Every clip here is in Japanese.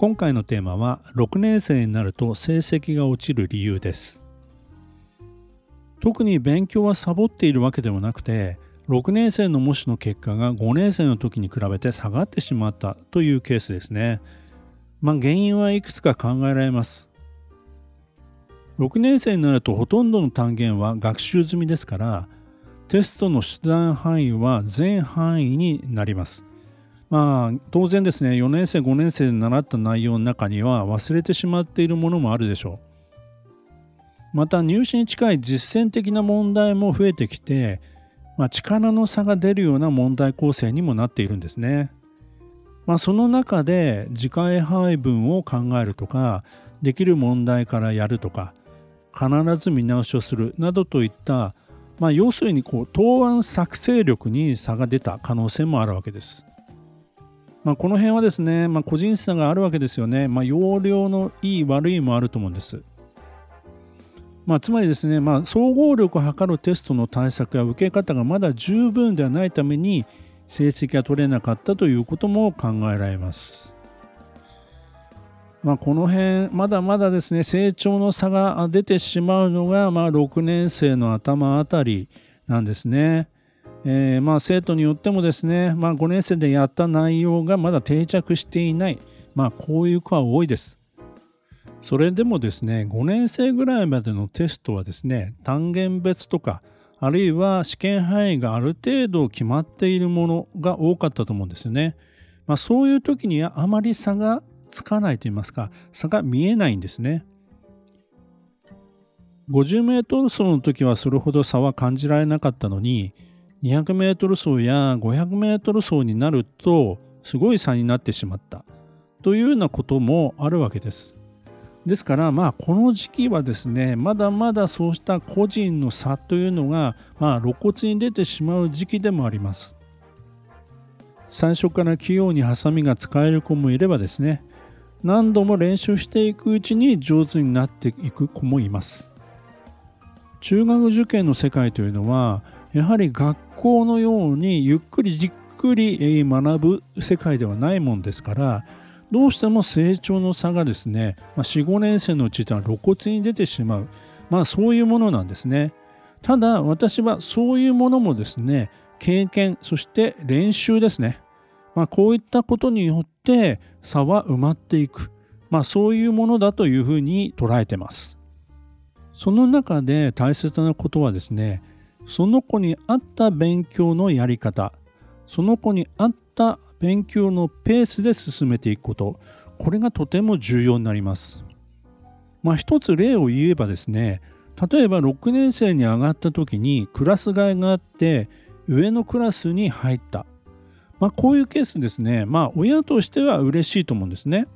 今回のテーマは6年生になると成績が落ちる理由です特に勉強はサボっているわけではなくて6年生の模試の結果が5年生の時に比べて下がってしまったというケースですね。まあ原因はいくつか考えられます。6年生になるとほとんどの単元は学習済みですからテストの出題範囲は全範囲になります。まあ当然ですね4年生5年生で習った内容の中には忘れてしまっているものもあるでしょう。また入試に近い実践的な問題も増えてきてまあ、力の差が出るような問題構成にもなっているんですね。まあ、その中で次回配分を考えるとかできる問題からやるとか必ず見直しをするなどといった、まあ、要するにこう答案作成力に差が出た可能性もあるわけです。まあ、この辺はですね、まあ、個人差があるわけですよね。まあ、容量のいい悪いもあると思うんです。まあ、つまりですね、まあ、総合力を測るテストの対策や受け方がまだ十分ではないために成績が取れなかったということも考えられます。まあ、この辺まだまだですね成長の差が出てしまうのが、まあ、6年生の頭あたりなんですね。えー、まあ生徒によってもですね、まあ、5年生でやった内容がまだ定着していない、まあ、こういう子は多いです。それでもですね5年生ぐらいまでのテストはですね単元別とかあるいは試験範囲がある程度決まっているものが多かったと思うんですよね。まあ、そういう時にはあまり差がつかないと言いますか差が見えないんですね。50メートル走の時はそれほど差は感じられなかったのに200メートル走や500メートル走になるとすごい差になってしまった。というようなこともあるわけです。ですからまあこの時期はですねまだまだそうした個人の差というのがまあ露骨に出てしまう時期でもあります。最初から器用にハサミが使える子もいればですね何度も練習していくうちに上手になっていく子もいます。中学受験の世界というのはやはり学校のようにゆっくりじっくり学ぶ世界ではないもんですからどうしても成長の差がですね、まあ、4、5年生のうちとは露骨に出てしまう、まあそういうものなんですね。ただ私はそういうものもですね、経験、そして練習ですね。まあこういったことによって差は埋まっていく。まあそういうものだというふうに捉えてます。その中で大切なことはですね、その子に合った勉強のやり方、その子に合った勉強のペースで進めていくことこれがとても重要になります。まあ一つ例を言えばですね例えば6年生に上がった時にクラス替えがあって上のクラスに入った。まあこういうケースですねまあ親としては嬉しいと思うんですね。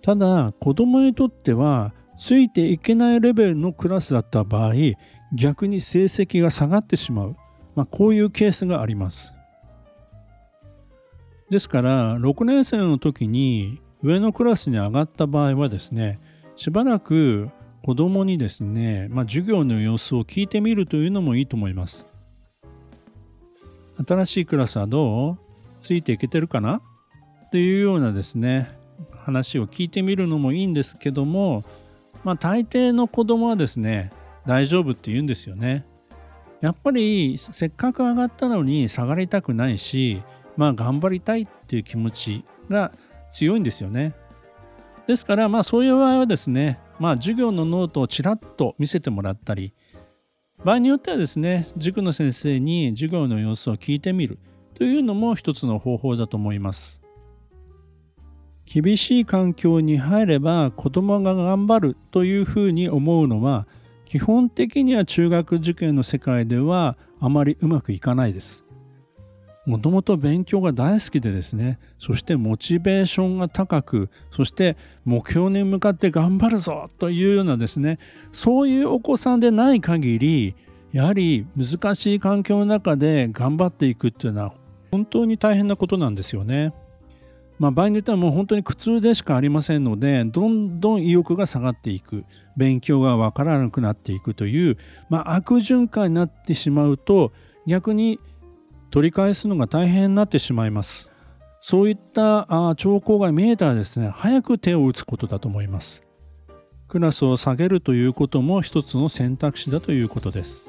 ただ子供にとってはついていけないレベルのクラスだった場合逆に成績が下がってしまう、まあ、こういうケースがあります。ですから6年生の時に上のクラスに上がった場合はですねしばらく子供にですね、まあ、授業の様子を聞いてみるというのもいいと思います。新しいクラスはどう？ついていけてるかな？というようなですね話を聞いてみるのもいいんですけどもまあ大抵の子供はですね大丈夫って言うんですよね。やっぱりせっかく上がったのに下がりたくないしまあ頑張りたいっていう気持ちが強いんですよね。ですからまあそういう場合はですねまあ授業のノートをちらっと見せてもらったり場合によってはですね塾の先生に授業の様子を聞いてみるというのも一つの方法だと思います。厳しい環境に入れば子供が頑張るというふうに思うのは基本的には中学受験の世界ではあまりうまくいかないです。もともと勉強が大好きでですねそしてモチベーションが高くそして目標に向かって頑張るぞというようなですねそういうお子さんでない限りやはり難しい環境の中で頑張っていくっていうのは本当に大変なことなんですよね。まあ、場合によってはもう本当に苦痛でしかありませんのでどんどん意欲が下がっていく。勉強がわからなくなっていくという、まあ、悪循環になってしまうと逆に取り返すのが大変になってしまいます。そういったあ兆候が見えたらですね早く手を打つことだと思います。クラスを下げるということも一つの選択肢だということです。